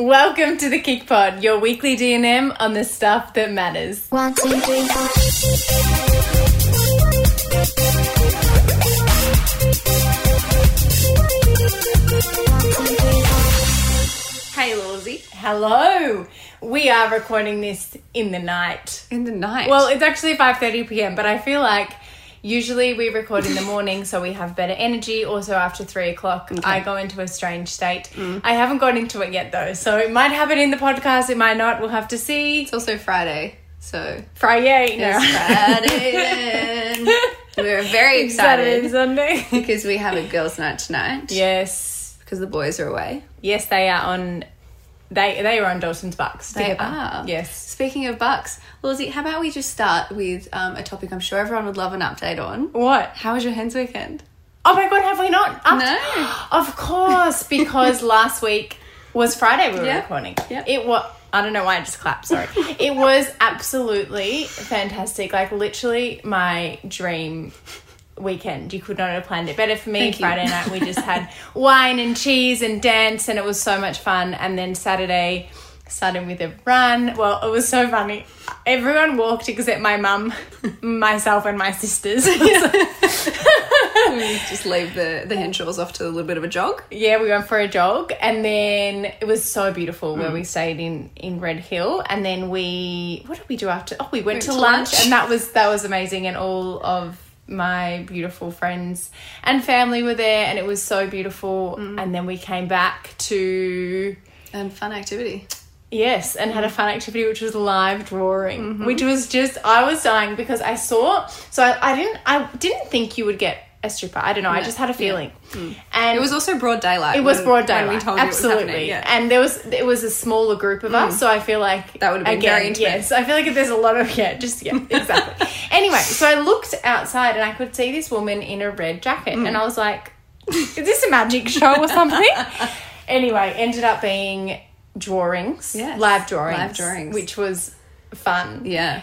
Welcome to the KIC Pod, your weekly D&M on the stuff that matters. One, two, three, four. One, two, three, four. Hey, Lawsy. Hello. We are recording this in the night. In the night. Well, it's actually 5:30 p.m., but I feel like usually we record in the morning so we have better energy. Also, after three o'clock, I go into a strange state. Mm. I haven't got into it yet though, so it might happen in the podcast. It might not. We'll have to see. it's also Friday, so Friday, no. Friday. We're very excited Sunday. because we have a girls' night tonight. yes, Because the boys are away. yes, they are on. They they were on Dalton's Bucks. They together. are. Yes. Speaking of bucks, Lizzie, how about we just start with um, a topic I'm sure everyone would love an update on. What? How was your hens weekend? Oh my god, have we not? Up- No. Of course, because last week was Friday we were Yeah. recording. Yeah. It was I don't know why I just clapped, sorry. it was absolutely fantastic. Like literally my dream weekend. You could not have planned it better for me. Thank you. Friday night we just had wine and cheese and dance and it was so much fun. And then Saturday started with a run. Well, it was so funny. Everyone walked except my mum, myself and my sisters. we just leave the, the henshaws off to a little bit of a jog. Yeah, we went for a jog, and then it was so beautiful Mm. where we stayed in in Red Hill, and then we what did we do after? Oh, we went, to, to lunch, lunch. and that was that was amazing, and all of my beautiful friends and family were there, and it was so beautiful. Mm. And then we came back to And fun activity. Yes, and had a fun activity which was live drawing, Mm-hmm. which was just I was dying because I saw. So I, I didn't I didn't think you would get a stripper. I don't know. I just had a yeah. feeling, and It was also broad daylight. it was when- broad when daylight. we told you it was Absolutely, yeah. and there was it was a smaller group of us, so I feel like That would have been again, very intimate. Yes, I feel like if there's a lot of yeah, just yeah, exactly. anyway, so I looked outside and I could see this woman in a red jacket, Mm. and I was like, "Is this a magic show or something?" anyway, ended up being drawings, Yes, live drawings, live drawings. which was fun. Yeah.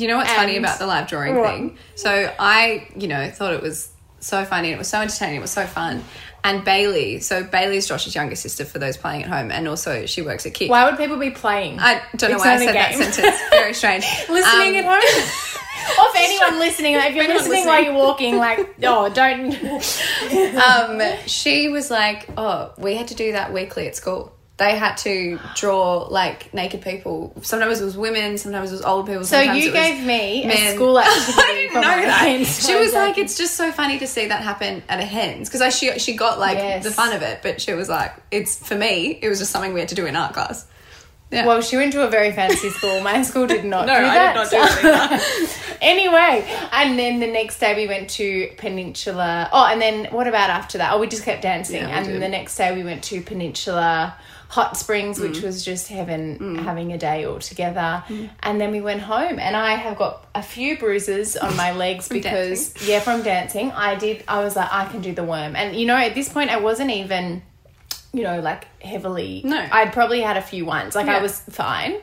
You know what's funny about the live drawing What? thing? So I, you know, thought it was so funny. And it was so entertaining. It was so fun. And Bailey, so Bailey's Josh's younger sister for those playing at home, and also she works at KIC. Why would people be playing? I don't know It's why I said that sentence. Very strange. listening Um, at home. or if anyone listening, like, if you're anyone listening, while you're walking, like, oh, don't. um, she was like, "Oh, we had to do that weekly at school. They had to draw like naked people. Sometimes it was women, sometimes it was old people. So you gave me a school activity I didn't know that. She was like, "It's just so funny to see that happen at a hens," because I she she got like Yes. the fun of it, but she was like, "It's for me. It was just something we had to do in art class." Yeah. Well, she went to a very fancy school. My school did not No, do I that. did not do anyway, and then the next day we went to Peninsula. Oh, and then what about after that? Oh, we just kept dancing. Yeah, and then the next day we went to Peninsula Hot Springs, Mm. which was just heaven having a day all together. And then we went home, and I have got a few bruises on my legs because, yeah, from dancing. I did, I was like, I can do the worm. And, you know, at this point, I wasn't even. You know, like heavily. No. I'd probably had a few ones. Like I was fine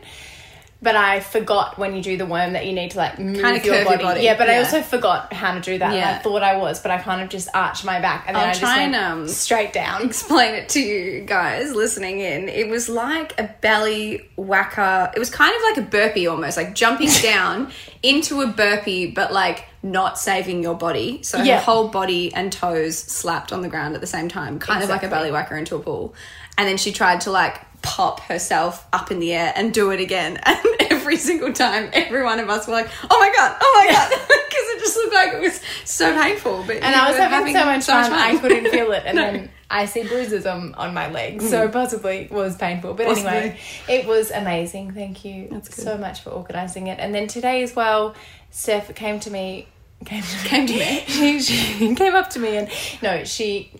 but I forgot when you do the worm that you need to like move Kinda your, curve your body. body, Yeah, but I also forgot how to do that. And I thought I was, but I kind of just arched my back and then I'll I just try went and, um, straight down. explain it to you guys listening in. It was like a belly whacker. It was kind of like a burpee almost, like jumping down into a burpee, but like not saving your body. So Yeah. her whole body and toes slapped on the ground at the same time, kind of like a belly whacker into a pool. And then she tried to like pop herself up in the air and do it again. And every single time, every one of us were like, "Oh my god, oh my god," because it just looked like it was so painful. But And I was having, so much fun, I couldn't feel it. And then I see bruises on, on my legs, so mm. possibly it was painful. But Possibly. anyway, it was amazing. Thank you so much for organising it. And then today as well, Steph came to me. Came to me. Came to me? she, she came up to me and no, she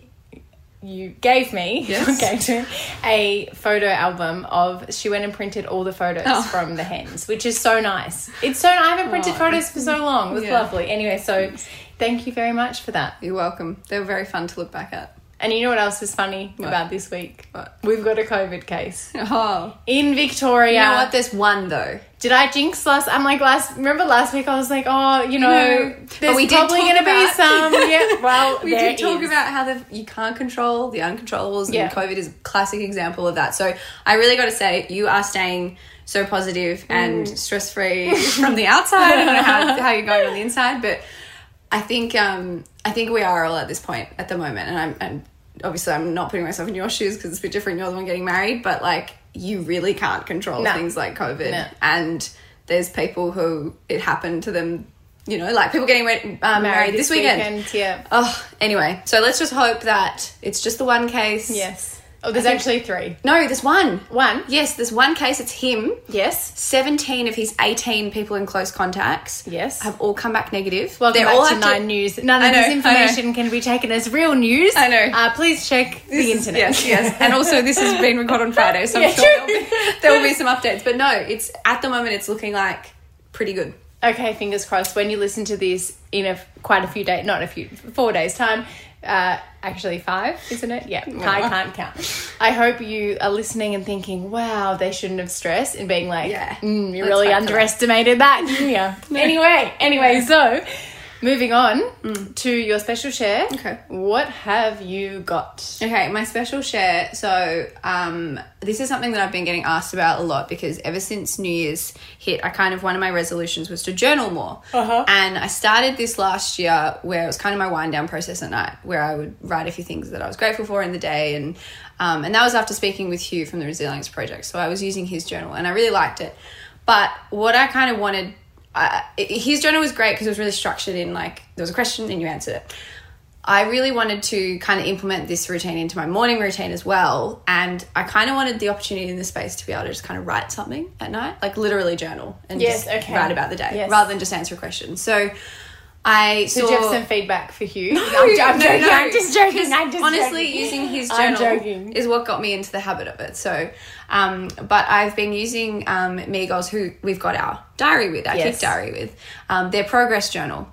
you gave me Yes. gave to a photo album of she went and printed all the photos Oh. from the hens, which is so nice. It's so I haven't printed Oh, photos for so long. It was yeah. lovely. Anyway, so thank you very much for that. You're welcome. They were very fun to look back at. And you know what else is funny about this week? What? We've got a COVID case Oh. in Victoria. You know what? There's one though. Did I jinx last? I'm like last. Remember last week? I was like, oh, you know, No. there's probably going to be some. Yeah. Well, We did talk is. about how the you can't control the uncontrollables, Yeah. and COVID is a classic example of that. So I really got to say, you are staying so positive and Mm. stress free from the outside. I don't know how, how you're going on the inside, but I think um, I think we are all at this point at the moment, and I'm and obviously I'm not putting myself in your shoes because it's a bit different. You're the one getting married, but like you really can't control No. things like COVID, No. and there's people who it happened to them. You know, like people getting um, married, this weekend. Yeah. Oh, anyway, so let's just hope that it's just the one case. Yes. Oh, there's actually three. No, there's one. One. Yes, there's one case. It's him. Yes. 17 of his 18 people in close contacts Yes. have all come back negative. Welcome They're back all to have Nine News. None I of know, this I know. information can be taken as real news. I know. Uh, please check the This is- internet. Yes, yes. And also, this has been recorded on Friday, so I'm Yeah, sure there'll true. be, there will be some updates. But no, it's at the moment, it's looking like pretty good. okay, fingers crossed. When you listen to this in a quite a few days, not a few, four days time. Uh, actually, five, isn't it? Yeah, I can't count. I hope you are listening and thinking, "Wow, they shouldn't have stressed," and being like, Yeah. mm, "You really factor that. underestimated that, didn't? Anyway, anyway, so moving on to your special share. Okay. what have you got? Okay, my special share. So, um, this is something that I've been getting asked about a lot because ever since New Year's hit, I kind of one of my resolutions was to journal more. Uh-huh. And I started this last year where it was kind of my wind down process at night, where I would write a few things that I was grateful for in the day, and um, and that was after speaking with Hugh from the Resilience Project. So I was using his journal, and I really liked it. But what I kind of wanted uh, his journal was great because it was really structured in like there was a question and you answered it. I really wanted to kind of implement this routine into my morning routine as well, and I kind of wanted the opportunity in the space to be able to just kind of write something at night, like literally journal and Yes, just okay. write about the day Yes. rather than just answer a question. So I Did saw. you have some feedback for Hugh? No, I'm, I'm no, joking. no. I'm just joking. I'm just honestly, joking. using his journal is what got me into the habit of it. So, um, but I've been using um, MiGoals, who we've got our diary with, our Yes. KIC diary with, um, their progress journal.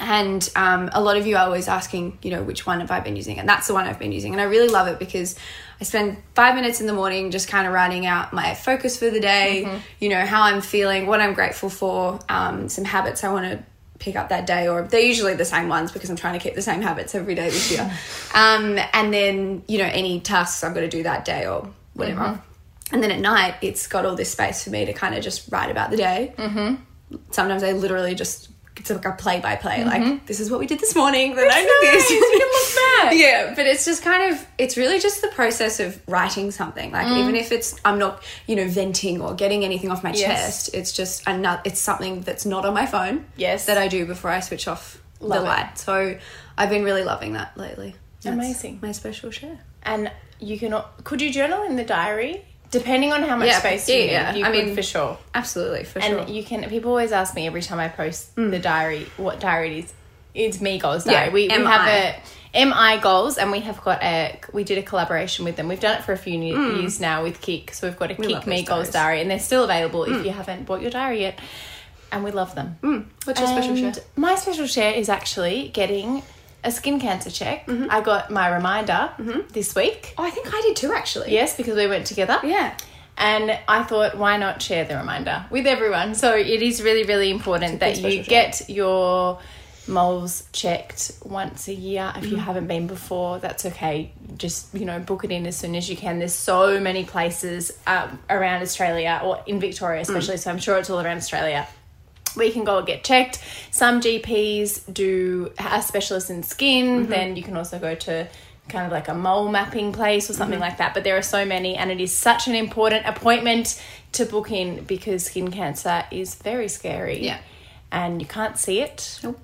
And um, a lot of you are always asking, you know, which one have I been using? And that's the one I've been using. And I really love it because I spend five minutes in the morning just kind of writing out my focus for the day, Mm-hmm. you know, how I'm feeling, what I'm grateful for, um, some habits I want to pick up that day, or they're usually the same ones because I'm trying to keep the same habits every day this year. um, and then, you know, any tasks I've got to do that day or whatever. Mm-hmm. And then at night, it's got all this space for me to kind of just write about the day. Mm-hmm. Sometimes I literally just, it's like a play by play, like, this is what we did this morning, I did Mm-hmm. this. You can look back. Yeah, but it's just kind of it's really just the process of writing something. Like Mm. even if it's I'm not, you know, venting or getting anything off my Yes. chest, it's just another it's something that's not on my phone. Yes. That I do before I switch off Love the it. light. So I've been really loving that lately. That's Amazing. My special share. And you can. al- Could you journal in the diary? Depending on how much Yeah, space yeah, you need, yeah. you I mean, for sure. Absolutely, for And sure. And you can. People always ask me every time I post Mm. the diary what diary it is. It's MiGoals diary. Yeah, we, we have a MiGoals, and we have got a. We did a collaboration with them. We've done it for a few ne- years now with KIC. So we've got a Mm. love KIC MiGoals. Mm. diary, and they're still available if you haven't bought your diary yet. And we love them. What's your special share? My special share is actually getting a skin cancer check. Mm-hmm. I got my reminder this week. Oh, I think I did too actually. Yes, because we went together. Yeah. And I thought, why not share the reminder with everyone? So it is really, really important that you get your moles checked once a year. If Mm-hmm. you haven't been before, that's okay. Just, you know, book it in as soon as you can. There's so many places um, around Australia or in Victoria, Mm. especially. So I'm sure it's all around Australia. We can go and get checked. Some GPs do a specialist in skin. Mm-hmm. Then you can also go to kind of like a mole mapping place or Mm-hmm. something like that. But there are so many, and it is such an important appointment to book in because skin cancer is very scary. Yeah. and you can't see it. Nope.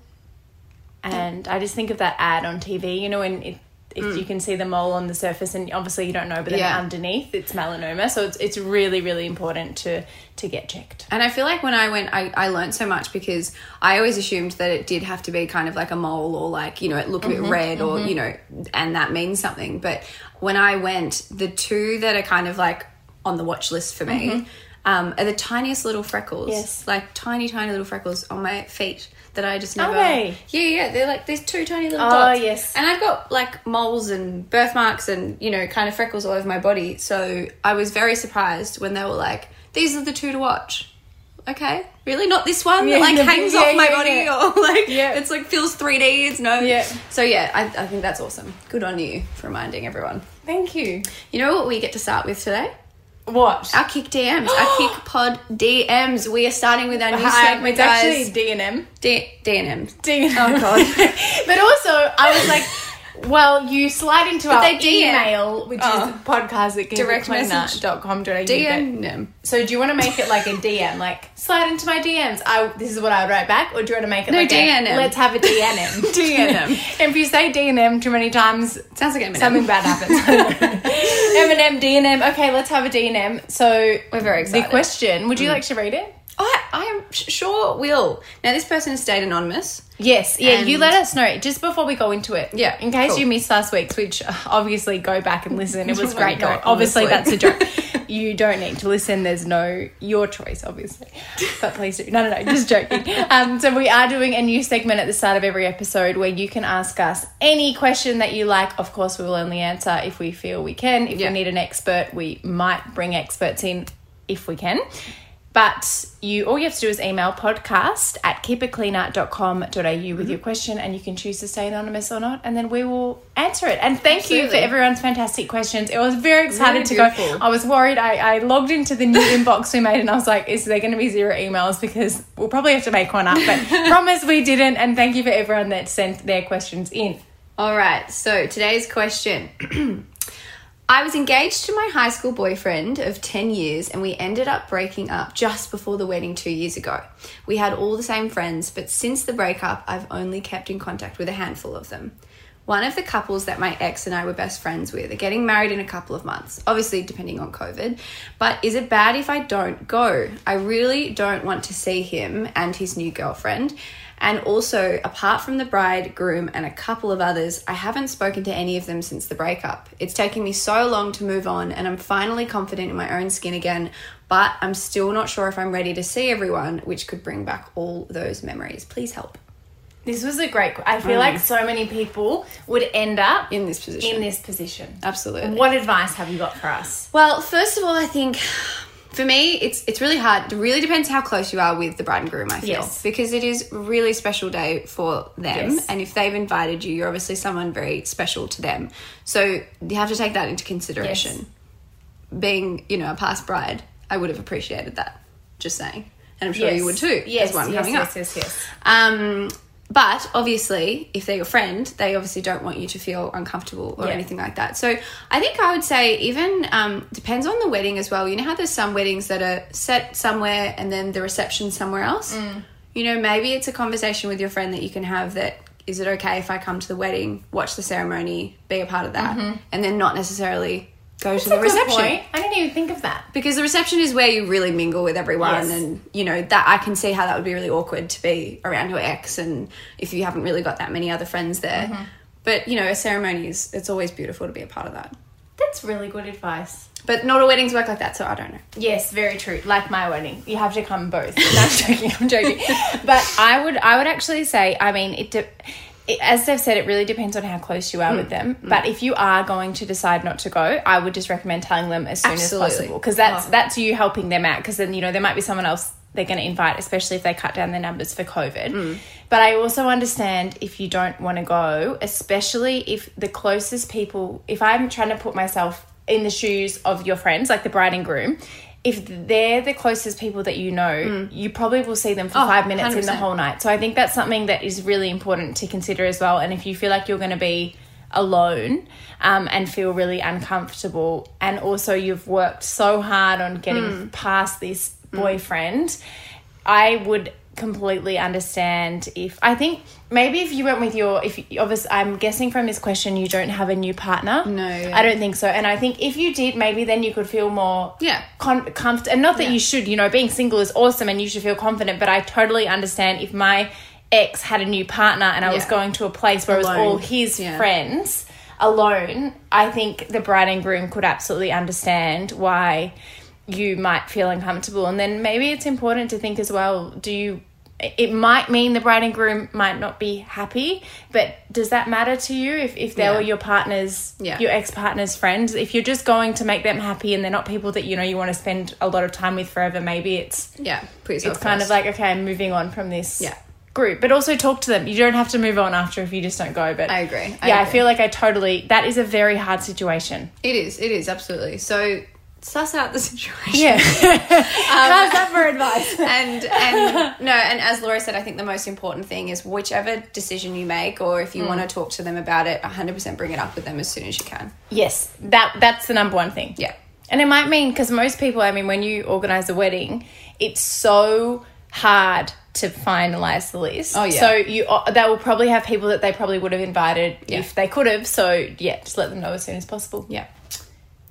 And I just think of that ad on TV. You know, when it, if you can see the mole on the surface, and obviously you don't know, but then Mm. Yeah. underneath it's melanoma. So it's it's really really important to to get checked. And I feel like when I went, I, I learned so much because I always assumed that it did have to be kind of like a mole or like, you know, it look a bit red or, you know, and that means something. But when I went, the two that are kind of like on the watch list for me, um, are the tiniest little freckles. Yes. Like tiny, tiny little freckles on my feet that I just Are never. they? Yeah, yeah. They're like these two tiny little Oh, dots. yes. And I've got like moles and birthmarks and you know kind of freckles all over my body. So I was very surprised when they were like, "These are the two to watch." Okay, really? Not this one Yeah, that like hangs yeah, off my yeah, body or like Yeah. it's like feels 3D. It's no. Yeah. So yeah, I, I think that's awesome. Good on you for reminding everyone. Thank you. You know what we get to start with today? What? Our KIC DMs, our KIC pod DMs. We are starting with our new Hi, segment, it's guys. actually D and M. D- DMs. D- Oh god. but also, I was like, well, you slide into our they DM. email, which Oh. is podcast at Direct message. com.au. DM them. So do you want to make it like a DM, like slide into my DMs? I this is what I would write back, or do you want to make it No, like DNM. A, let's have a DNM. DNM. if you say DNM too many times, Sounds like Eminem. something bad happens. Eminem, DNM. Okay, let's have a DNM. So We're very excited. The question: Would you mm. like to read it? I, I am sure will. Now this person has stayed anonymous. Yes, yeah, you let us know just before we go into it. Yeah, In case cool. you missed last week's, which uh, obviously go back and listen. It was great. No, obviously that's a joke. you don't need to listen. There's no your choice, obviously. But please do. No, no, no, just joking. Um, so we are doing a new segment at the start of every episode where you can ask us any question that you like. Of course, we will only answer if we feel we can. If Yeah. we need an expert, we might bring experts in if we can. But you all you have to do is email podcast at keepitcleaner.com.au Mm-hmm. with your question and you can choose to stay anonymous or not and then we will answer it. And thank you for everyone's fantastic questions. It was very excited Really to go. I was worried. I, I logged into the new inbox we made and I was like, is there going to be zero emails? Because we'll probably have to make one up. But promise we didn't. And thank you for everyone that sent their questions in. All right. So today's question. I was engaged to my high school boyfriend of 10 years and we ended up breaking up just before the wedding two years ago. We had all the same friends, but since the breakup, I've only kept in contact with a handful of them. One of the couples that my ex and I were best friends with are getting married in a couple of months, obviously, depending on COVID. But is it bad if I don't go? I really don't want to see him and his new girlfriend. And also, apart from the bride, groom, and a couple of others, I haven't spoken to any of them since the breakup. It's taken me so long to move on, and I'm finally confident in my own skin again, but I'm still not sure if I'm ready to see everyone, which could bring back all those memories. Please help. This was a great. I feel like mm. so many people would end up In this position. in this position. Absolutely. What advice have you got for us? Well, first of all, I think for me, it's it's really hard. It really depends how close you are with the bride and groom. I feel Yes. because it is a really special day for them, Yes. and if they've invited you, you're obviously someone very special to them. So you have to take that into consideration. Being, you know, a past bride, I would have appreciated that. Just saying, and I'm sure you would too. Yes, as one yes, coming yes, up. yes, yes. Um, but obviously, if they're your friend, they obviously don't want you to feel uncomfortable or Yeah. anything like that. So I think I would say even um, depends on the wedding as well. You know how there's some weddings that are set somewhere and then the reception somewhere else. Mm. You know, maybe it's a conversation with your friend that you can have. That is it okay if I come to the wedding, watch the ceremony, be a part of that, and then not necessarily go to the reception point. I didn't even think of that. because the reception is where you really mingle with everyone Yes. and you know that i can see how that would be really awkward to be around your ex and if you haven't really got that many other friends there Mm-hmm. but you know a ceremony is it's always beautiful to be a part of that That's really good advice. but not all weddings work like that so i don't know Yes, very true. Like my wedding, you have to come both. No, I'm joking. I'm joking. But I would, I would actually say, I mean, it. De- it as they've said, it really depends on how close you are mm. with them. Mm. But if you are going to decide not to go, I would just recommend telling them as soon Absolutely. as possible because that's Oh. that's you helping them out. Because then you know there might be someone else they're going to invite, especially if they cut down their numbers for COVID. Mm. But I also understand if you don't want to go, especially if the closest people. If I'm trying to put myself in the shoes of your friends, like the bride and groom, if they're the closest people that you know, mm. you probably will see them for Oh, five minutes in the whole night. So I think that's something that is really important to consider as well. And if you feel like you're going to be alone um, and feel really uncomfortable, and also you've worked so hard on getting mm. past this mm. boyfriend, I would completely understand if I think maybe if you went with your if obviously I'm guessing from this question you don't have a new partner. No, yeah. I don't think so. And I think if you did, maybe then you could feel more Yeah. con- comfort and not that Yeah. you should you know being single is awesome and you should feel confident but i totally understand if my ex had a new partner and i was going to a place where it was all his Yeah. friends alone i think the bride and groom could absolutely understand why you might feel uncomfortable. And then maybe it's important to think as well do you, it might mean the bride and groom might not be happy, but does that matter to you if, if they Yeah. were your partner's, Yeah. your ex partner's friends? If you're just going to make them happy and they're not people that you know you want to spend a lot of time with forever, maybe it's Yeah, it's kind of like okay, I'm moving on from this Yeah. group, but also talk to them. You don't have to move on after if you just don't go. But I agree. I yeah, I feel like I totally. That is a very hard situation. it is. It is absolutely. So suss out the situation. Yeah. How's that for advice? and and no, and as Laura said, I think the most important thing is whichever decision you make, or if you want to talk to them about it, 100% bring it up with them as soon as you can. Yes, that that's the number one thing. Yeah. And it might mean because most people, I mean, when you organize a wedding, it's so hard to finalize the list. Oh, yeah. So you uh, they will probably have people that they probably would have invited Yeah. if they could have. So yeah, just let them know as soon as possible. Yeah.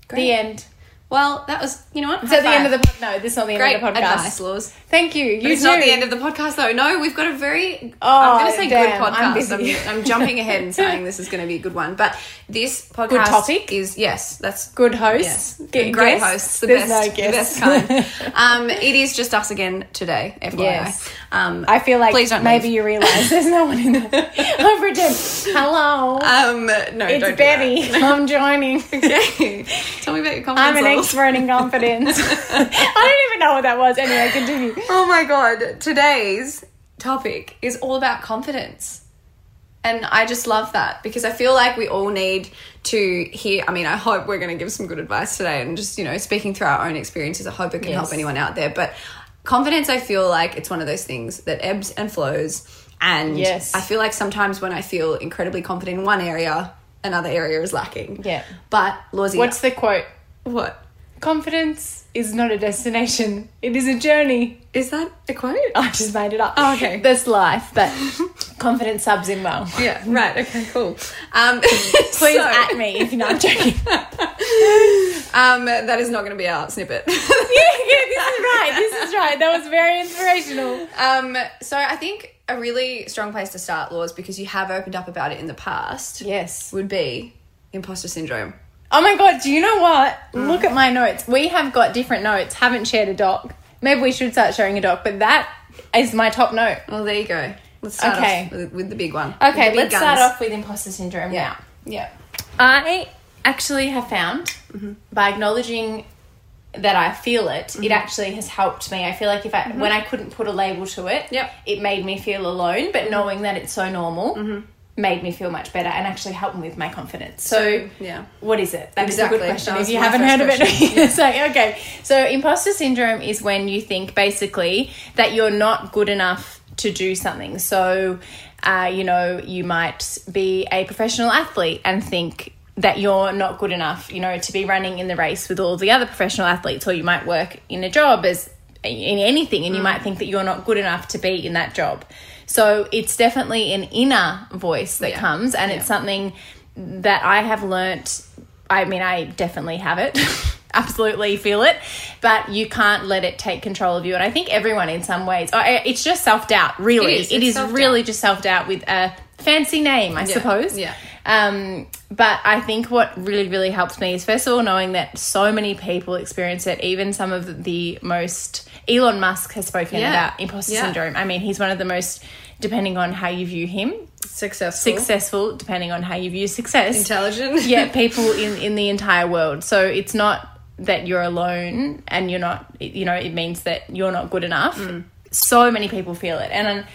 The end. Well, that was, you know what? Is that the end of the pod? No, this is not the end of the podcast. advice, Laws. Thank you. You it's not the end of the podcast, though. No, we've got a very. Oh, I'm going to say damn, good I'm podcast. busy. I'm, I'm jumping ahead and saying this is going to be a good one, but this podcast good topic? is yes, that's Good hosts. Yes, Get great guests? hosts, the There's best, no the best kind. um, it is just us again today, FYI. Yes. Um, I feel like Please don't maybe leave. you realize there's no one in there. I'm pretend. Hello. um, no, it's Betty. I'm joining. Okay. Tell me about your confidence Levels. expert in confidence. I don't even know what that was. Anyway, continue. Oh my god, today's topic is all about confidence. And I just love that because I feel like we all need to hear. I mean, I hope we're going to give some good advice today and just, you know, speaking through our own experiences, I hope it can help anyone out there. But confidence, I feel like it's one of those things that ebbs and flows. And Yes. I feel like sometimes when I feel incredibly confident in one area, another area is lacking. Yeah. But, Lawsy, What's the quote? what? Confidence is not a destination. It is a journey. Is that a quote? I just made it up. Oh, okay. That's life, but confidence subs in well. Yeah, right. Okay, cool. Um, Please so- at me if you're not joking. Um, that is not going to be our snippet. yeah, yeah, this is right. This is right. That was very inspirational. um, so I think a really strong place to start, Laws, because you have opened up about it in the past, Yes. would be imposter syndrome. Oh my god, do you know what? Mm. Look at my notes. We have got different notes, haven't shared a doc. Maybe we should start sharing a doc, but that is my top note. Well, there you go. Let's start Okay. off with, with the big one. Okay, big let's start off with imposter syndrome Yeah. now. Yeah. I actually have found Mm-hmm. by acknowledging that I feel it, Mm-hmm. it actually has helped me. I feel like if I when I couldn't put a label to it, Yep. Mm-hmm. it made me feel alone, but knowing that it's so normal made me feel much better and actually helped me with my confidence. So, yeah. what is it? That is Exactly. a good question. If you haven't heard of it, it's like okay. So, imposter syndrome is when you think basically that you're not good enough to do something. So, uh, you know, you might be a professional athlete and think that you're not good enough, you know, to be running in the race with all the other professional athletes, or you might work in a job as in anything and you might think that you're not good enough to be in that job. So it's definitely an inner voice that Yeah. comes and it's something that I have learnt I mean I definitely have it. Absolutely feel it, but you can't let it take control of you. And I think everyone, in some ways, oh, it's just self doubt. Really, it is, it is really just self doubt with a fancy name, I suppose. Yeah. Um, but I think what really, really helps me is first of all knowing that so many people experience it. Even some of the most Elon Musk has spoken Yeah. about imposter Yeah. syndrome. I mean, he's one of the most, depending on how you view him, Successful. successful. Depending on how you view success, Intelligent. yeah, people in in the entire world. So it's not that you're alone and you're not. You know, it means that you're not good enough. Mm. So many people feel it, and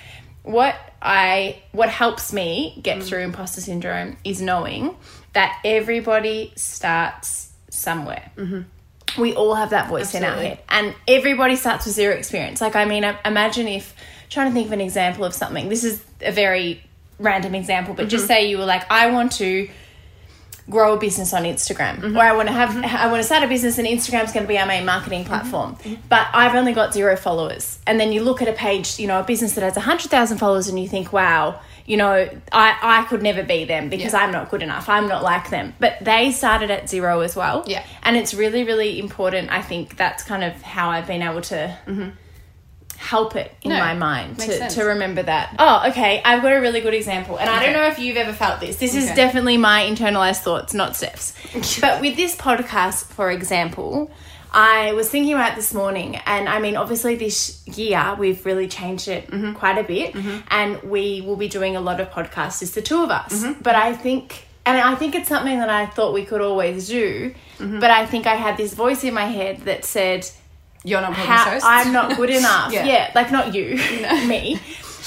what I what helps me get mm. through imposter syndrome is knowing that everybody starts somewhere. Mm-hmm. We all have that voice in our head, and everybody starts with zero experience. Like, I mean, imagine if trying to think of an example of something. This is a very random example, but just mm-hmm. say you were like, I want to grow a business on Instagram, mm-hmm. or I want to have, mm-hmm. I want to start a business, and Instagram's going to be our main marketing platform. But I've only got zero followers, and then you look at a page, you know, a business that has hundred thousand followers, and you think, wow. You know, I, I could never be them because Yeah. I'm not good enough. I'm not like them. But they started at zero as well. Yeah. And it's really, really important. I think that's kind of how I've been able to mm-hmm. help it in No, my mind to, sense. to remember that. Oh, okay. I've got a really good example. And I don't know if you've ever felt this. This is definitely my internalized thoughts, not Steph's. but with this podcast, for example, I was thinking about it this morning, and I mean, obviously, this year we've really changed it Mm-hmm. quite a bit, and we will be doing a lot of podcasts, just the two of us. Mm-hmm. But I think, and I think it's something that I thought we could always do, Mm-hmm. but I think I had this voice in my head that said, You're not how. I'm not good enough. Yeah. yeah. like not you, me.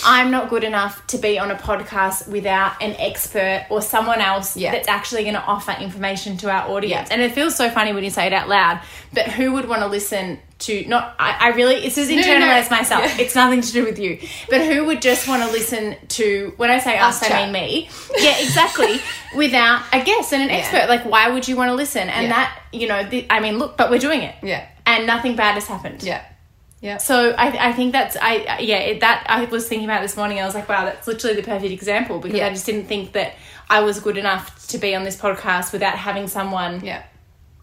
I'm not good enough to be on a podcast without an expert or someone else Yeah. that's actually going to offer information to our audience. Yeah. And it feels so funny when you say it out loud, but who would want to listen to not I, I really it's just internalize myself. Yeah. It's nothing to do with you. But who would just want to listen to when I say us, Us I mean me. Yeah, exactly. without a guest and an expert. Like why would you want to listen? And that, you know, the, I mean, look, but we're doing it. Yeah. And nothing bad has happened. Yeah. Yeah. So I, I think that's I yeah it, that I was thinking about this morning. I was like, wow, that's literally the perfect example because Yeah. I just didn't think that I was good enough to be on this podcast without having someone Yeah.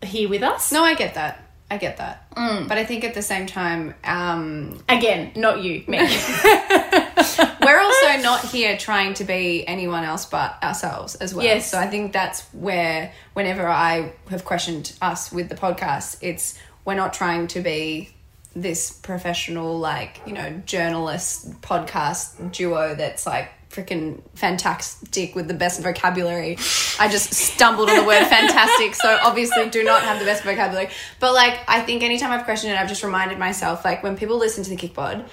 here with us. No, I get that. I get that. Mm. But I think at the same time, um, Again, not you, me. we're also not here trying to be anyone else but ourselves as well. Yes. So I think that's where, whenever I have questioned us with the podcast, it's we're not trying to be this professional, like, you know, journalist podcast duo that's like freaking fantastic with the best vocabulary. I just stumbled on the word fantastic, so obviously do not have the best vocabulary. But like, I think anytime I've questioned it, I've just reminded myself, like, when people listen to the KIC Pod,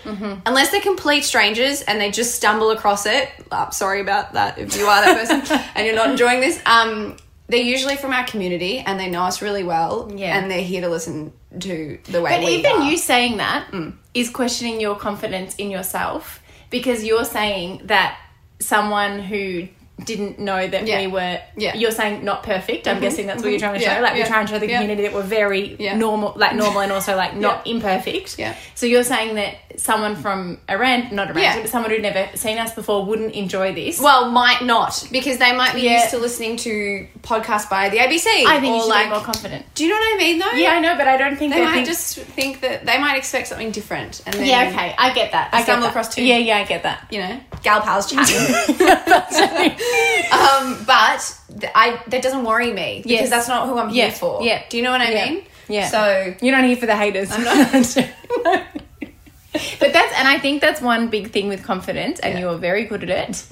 unless they're complete strangers and they just stumble across it, uh, sorry about that if you are that person and you're not enjoying this, um, they're usually from our community and they know us really well, Yeah. and they're here to listen to the way But even are. you saying that mm. is questioning your confidence in yourself because you're saying that someone who didn't know that Yeah. we were Yeah. you're saying not perfect i'm mm-hmm. guessing that's what you're mm-hmm. trying to Yeah, show like we're trying to show the community that we're very normal like normal and also like not imperfect. Yeah. so you're saying that someone from iran not iran but someone who'd never seen us before wouldn't enjoy this? Well, might not because they might be used to listening to podcasts by the ABC. i think or like, be more confident. Do you know what I mean? Though, yeah i know but i don't think they might think just think that they might expect something different, and then yeah okay i get that i, stumble across two- yeah yeah i get that. You know, gal pals chatting. um, but th- I that doesn't worry me because Yes. that's not who I'm here for. yeah. Do you know what I Yeah, mean? yeah. So You're not here for the haters. I'm not. but that's, and I think that's one big thing with confidence, and Yeah. you're very good at it.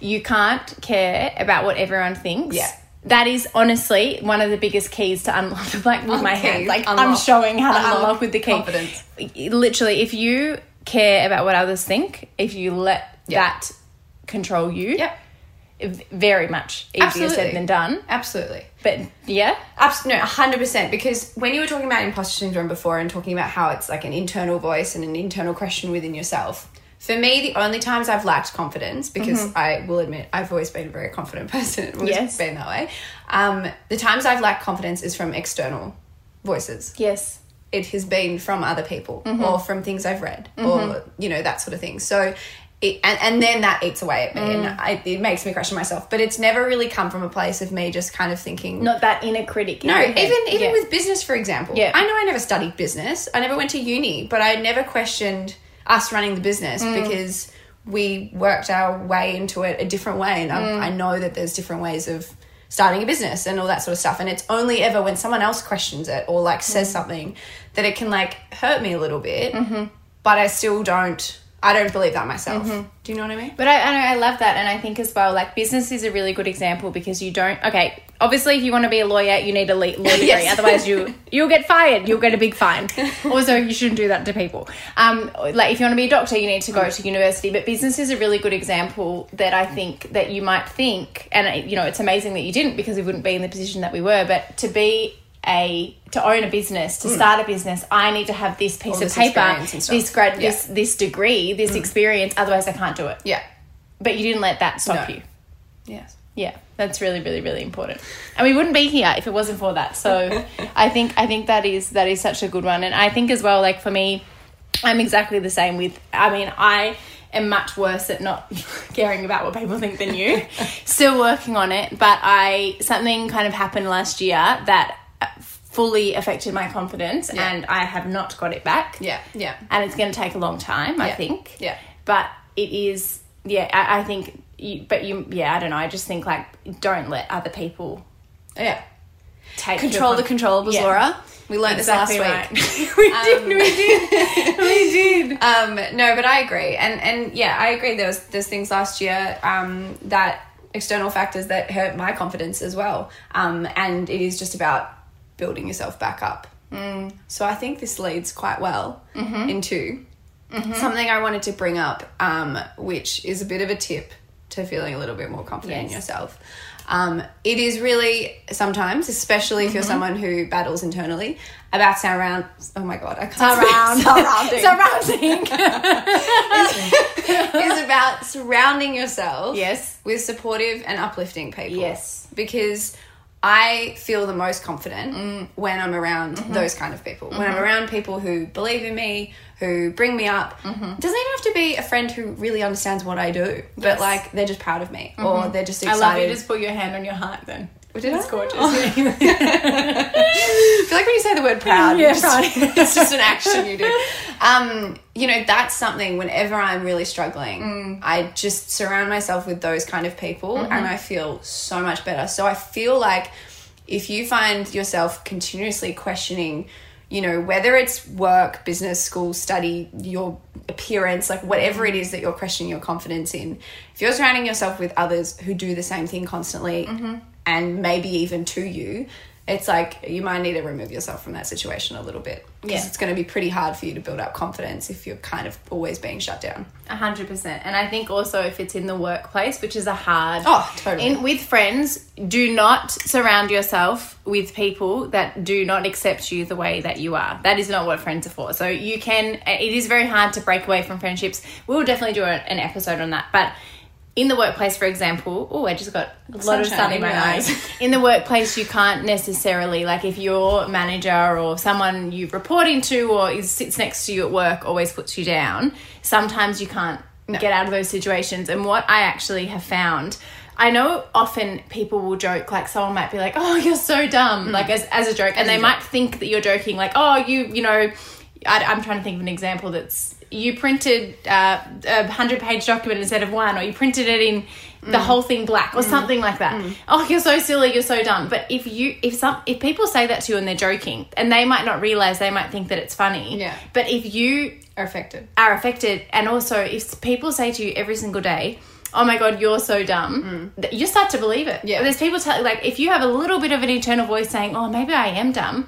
You can't care about what everyone thinks. Yeah. That is honestly one of the biggest keys to unlock, like with my hand. Like I'm showing how to Unlock unlock with the key. confidence. Literally, if you care about what others think, if you let Yeah. that control you, Yep. Very much easier Absolutely. said than done. absolutely. But yeah, Abs- no, hundred percent. Because when you were talking about imposter syndrome before and talking about how it's like an internal voice and an internal question within yourself, for me, the only times I've lacked confidence, because I will admit I've always been a very confident person, always Mm-hmm. Yes. been that way. Um, the times I've lacked confidence is from external voices. yes, It has been from other people Mm-hmm. or from things I've read or you know that sort of thing. So. It, and, and then that eats away at me Mm. and I, it makes me question myself but it's never really come from a place of me just kind of thinking not that inner critic. no, head. even even Yeah. with business, for example. Yeah. I know I never studied business. I never went to uni, but I never questioned us running the business Mm. because we worked our way into it a different way, and Mm. I, I know that there's different ways of starting a business and all that sort of stuff. And it's only ever when someone else questions it or like Mm. says something that it can like hurt me a little bit. Mm-hmm. But I still don't. I don't believe that myself. Mm-hmm. Do you know what I mean? But I, I know I love that, and I think as well, like business is a really good example because you don't. Okay, obviously, if you want to be a lawyer, you need a le- lawyer degree. Otherwise, you you'll get fired. You'll get a big fine. also, you shouldn't do that to people. Um, like if you want to be a doctor, you need to go to university. But business is a really good example that I think that you might think, and you know, it's amazing that you didn't because we wouldn't be in the position that we were. But to be a to own a business, to hmm. start a business, I need to have this piece All of this paper, experience and stuff. this grad, Yeah. this this degree, this hmm. experience. Otherwise, I can't do it. Yeah. But you didn't let that stop No. you. Yes. Yeah, that's really, really, really important. And we wouldn't be here if it wasn't for that. So I think I think that is that is such a good one. And I think as well, like for me, I'm exactly the same with I mean, I am much worse at not caring about what people think than you. Still working on it, but I something kind of happened last year that fully affected my confidence Yeah. and I have not got it back Yeah. Yeah. and it's going to take a long time, I Yeah. think. Yeah. But it is, yeah, I, I think, you, but you, yeah, I don't know. I just think like, don't let other people Yeah. take Control the controllables, Yeah. Laura. We learned Exactly this right. last week. we did, we did, we did. um, no, but I agree, and and yeah, I agree. There was there's things last year um, that external factors that hurt my confidence as well, um, and it is just about building yourself back up. Mm. So I think this leads quite well into something I wanted to bring up, um, which is a bit of a tip to feeling a little bit more confident in yourself. Um, it is really sometimes, especially if you're Mm-hmm. someone who battles internally, about surround. Oh my god, I can't. Surround. surrounding Surrounding. is about surrounding yourself Yes. with supportive and uplifting people. Yes. Because I feel the most confident mm. when I'm around mm-hmm. those kind of people. When I'm mm-hmm. around people who believe in me, who bring me up. Mm-hmm. It doesn't even have to be a friend who really understands what I do, but Yes. like they're just proud of me or they're just I love you. Just put your hand on your heart then. Did It's I? gorgeous. I feel like when you say the word proud, Yeah, proud. it's just an action you do. Um, you know, that's something whenever I'm really struggling, Mm. I just surround myself with those kind of people Mm-hmm. and I feel so much better. So I feel like if you find yourself continuously questioning, you know, whether it's work, business, school, study, your appearance, like whatever it is that you're questioning your confidence in, if you're surrounding yourself with others who do the same thing constantly Mm-hmm. And maybe even to you, it's like you might need to remove yourself from that situation a little bit because Yeah. it's going to be pretty hard for you to build up confidence if you're kind of always being shut down. A hundred percent. And I think also if it's in the workplace, which is a hard Oh, totally. in with friends, do not surround yourself with people that do not accept you the way that you are. That is not what friends are for. So you can it is very hard to break away from friendships. We will definitely do an episode on that. But in the workplace, for example, oh, I just got a lot of sun in my eyes. eyes. in the workplace, you can't necessarily like if your manager or someone you report into or is sits next to you at work always puts you down. Sometimes you can't get out of those situations. And what I actually have found. I know often people will joke, like someone might be like, "Oh, you're so dumb," like as, as a joke, and they might think that you're joking, like, "Oh, you, you know," I, I'm trying to think of an example that's you printed uh, a hundred page document instead of one, or you printed it in the whole thing black, or something like that. Oh, you're so silly, you're so dumb. But if you, if some, if people say that to you and they're joking, and they might not realize, they might think that it's funny. Yeah. But if you Are affected. are affected and also if people say to you every single day oh my god you're so dumb th- you start to believe it Mm. Yeah. there's people tell like if you have a little bit of an internal voice saying oh maybe i am dumb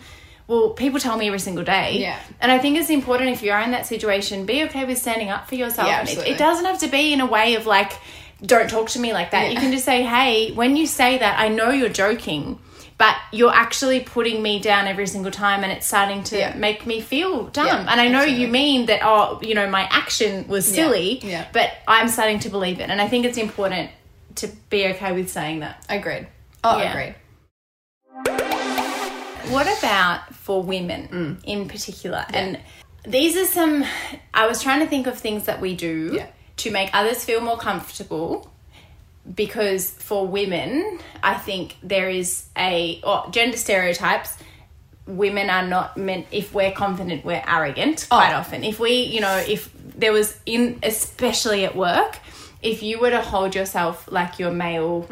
well people tell me every single day Yeah. and i think it's important if you're in that situation be okay with standing up for yourself Yeah, and it, it doesn't have to be in a way of like don't talk to me like that you can just say hey when you say that i know you're joking but you're actually putting me down every single time and it's starting to Yeah. make me feel dumb Yeah, and i know absolutely. you mean that oh you know my action was silly yeah. but i'm starting to believe it and i think it's important to be okay with saying that Agreed. Oh, Yeah. agreed. What about for women Mm. in particular and these are some i was trying to think of things that we do Yeah. to make others feel more comfortable because for women i think there is a or gender stereotypes women are not meant if we're confident we're arrogant quite Oh. often if we you know if there was in especially at work if you were to hold yourself like your male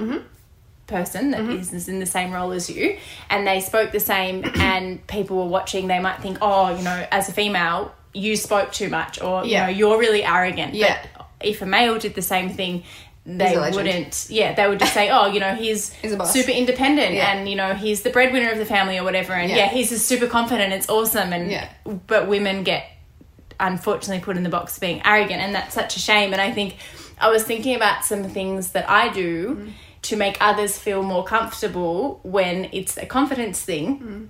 person that is is in the same role as you and they spoke the same and people were watching they might think oh you know as a female you spoke too much or you know you're really arrogant Yeah. but if a male did the same thing they He's a legend. wouldn't yeah they would just say oh you know he's, He's super independent Yeah. and you know he's the breadwinner of the family or whatever and yeah, Yeah. he's just super confident it's awesome and Yeah. but women get unfortunately put in the box of being arrogant and that's such a shame and i think i was thinking about some things that i do Mm. To make others feel more comfortable when it's a confidence thing Mm.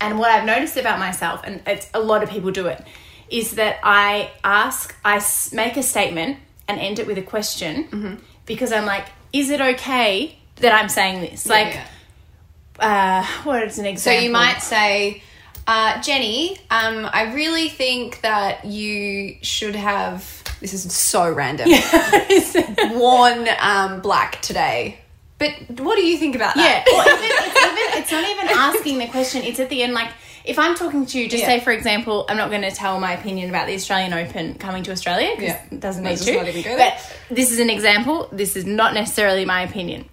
and what i've noticed about myself and it's a lot of people do it is that i ask I make a statement and end it with a question Mm-hmm. because i'm like is it okay that i'm saying this like Yeah. uh what is an example? So you might say, uh, Jenny, um, I really think that you should have. This is so random. Worn um, black today. But what do you think about that? Yeah, or even, it's, even, it's not even asking the question. It's at the end, like if I'm talking to you, just Yeah. say for example, I'm not going to tell my opinion about the Australian Open coming to Australia because Yeah. it doesn't Let's need to. not even go there. but this is an example. This is not necessarily my opinion.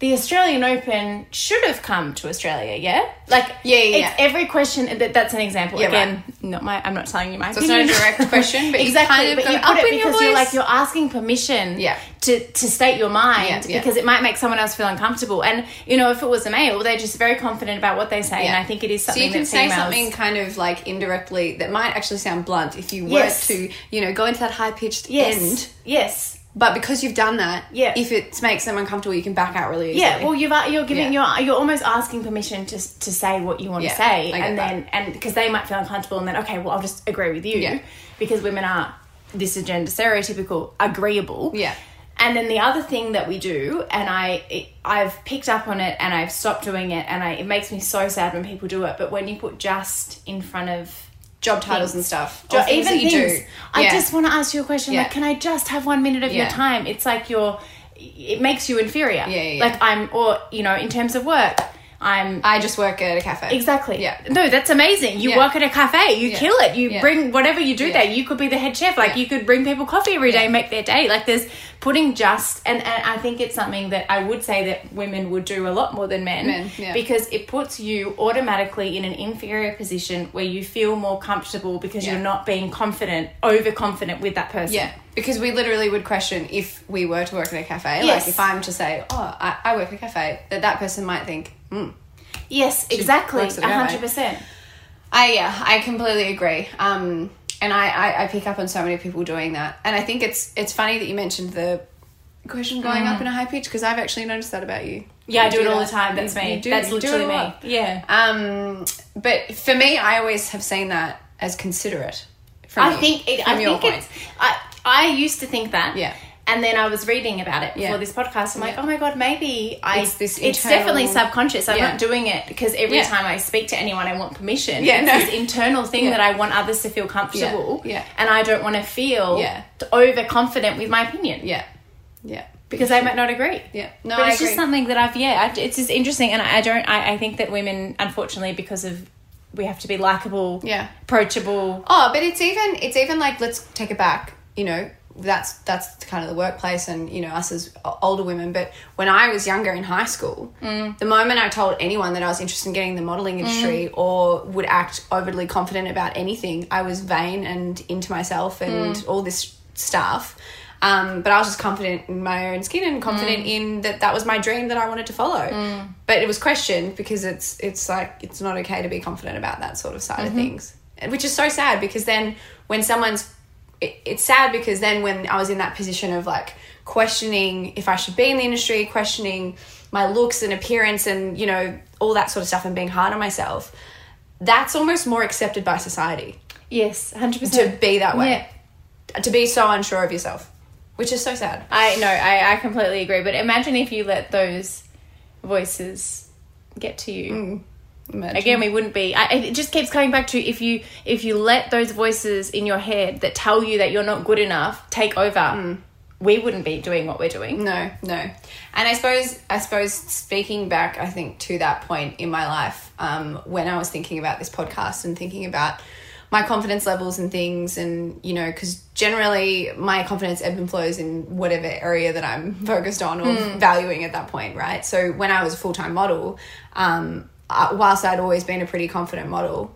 The Australian Open should have come to Australia, yeah? Like, Yeah, yeah, it's every question. That, that's an example. Yeah, Again, not my. I'm not telling you my. So it's not a direct question, but you exactly. kind of but you up put it in your because you're like you're asking permission. Yeah. To to state your mind Yeah, yeah. because it might make someone else feel uncomfortable. And you know, if it was a male, they're just very confident about what they say, and I think it is something. So you can say something kind of like indirectly that might actually sound blunt if you were Yes. to, you know, go into that high pitched Yes. end. Yes. But because you've done that, Yeah. if it makes them uncomfortable, you can back out really easily. Yeah, well, you've uh, you're giving Yeah. you're you're almost asking permission to to say what you want Yeah, to say, and that. then and because they might feel uncomfortable, and then okay, well, I'll just agree with you, Yeah. because women are this is gender stereotypical agreeable, Yeah. And then the other thing that we do, and I it, I've picked up on it, and I've stopped doing it, and I it makes me so sad when people do it. But when you put just in front of job titles and stuff, Jo- even things. do. I just want to ask you a question. Yeah. Like, can I just have one minute of your time? It's like you're. It makes you inferior. Yeah, yeah, yeah. Like I'm, or you know, in terms of work, I'm. I just work at a cafe. Exactly. Yeah. No, that's amazing. You Yeah. work at a cafe. You Yeah. kill it. You Yeah. bring whatever you do Yeah. there. You could be the head chef. Like Yeah. you could bring people coffee every day, Yeah. make their day. Like there's putting just and, and I think it's something that I would say that women would do a lot more than men. Men, yeah. Because it puts you automatically in an inferior position where you feel more comfortable because Yeah. you're not being confident, overconfident with that person. Yeah, because we literally would question if we were to work in a cafe. Yes. Like if I'm to say, "Oh, I, I work in a cafe," that that person might think, "Hmm." Yes, exactly. Hundred percent. I yeah, I completely agree. Um, and I, I I pick up on so many people doing that, and I think it's it's funny that you mentioned the question going up in a high pitch because I've actually noticed that about you. Mm. Yeah, I You do it all that. the time. That's You- me. you do- That's you literally me. Yeah. Um, but for me, I always have seen that as considerate. From I you, think it, from I your think point. it's I I used to think that. Yeah. And then I was reading about it Yeah. before this podcast. I'm like, oh my god, maybe I. It's this it's definitely subconscious. I'm Yeah. not doing it because every Yeah. time I speak to anyone, I want permission. Yeah, it's no. this internal thing Yeah. that I want others to feel comfortable. Yeah. And I don't want to feel Yeah. overconfident with my opinion. yeah, yeah, Because they might not agree. yeah. No, but I it's just something that I've yeah. I, it's just interesting, and I, I don't. I, I think that women, unfortunately, because of we have to be likable, Yeah. approachable. Oh, but it's even it's even like let's take it back. You know, that's that's kind of the workplace and you know us as older women. But when I was younger in high school, mm. the moment I told anyone that I was interested in getting the modeling mm. industry or would act overly confident about anything, I was vain and into myself and mm. all this stuff. Um, but I was just confident in my own skin and confident in that that was my dream that I wanted to follow. But it was questioned because it's it's like it's not okay to be confident about that sort of side of mm-hmm. things, which is so sad because then when someone's it, it's sad because then when I was in that position of like questioning if I should be in the industry, questioning my looks and appearance and you know all that sort of stuff and being hard on myself, that's almost more accepted by society Yes, 100%. to be that way, Yeah. to be so unsure of yourself, which is so sad. I know, I, I completely agree. But imagine if you let those voices get to you. Mm. Imagine. Again, we wouldn't be. I, it just keeps coming back to if you if you let those voices in your head that tell you that you're not good enough take over, we wouldn't be doing what we're doing. No, no. And I suppose I suppose speaking back, I think to that point in my life, um, when I was thinking about this podcast and thinking about my confidence levels and things, and you know, because generally my confidence ebb and flows in whatever area that I'm focused on or valuing at that point, right? So when I was a full time model, um, uh, whilst I'd always been a pretty confident model,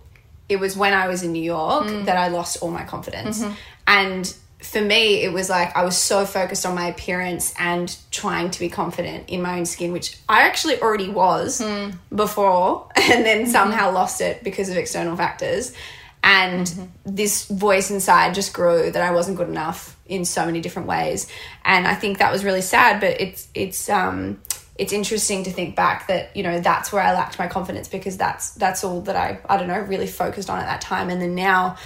it was when I was in New York mm. that I lost all my confidence. Mm-hmm. And for me, it was like I was so focused on my appearance and trying to be confident in my own skin, which I actually already was hmm. before, and then mm-hmm. somehow lost it because of external factors. And mm-hmm. this voice inside just grew that I wasn't good enough in so many different ways. And I think that was really sad, but it's it's um it's interesting to think back that you know that's where I lacked my confidence because that's that's all that I I don't know really focused on at that time. And then now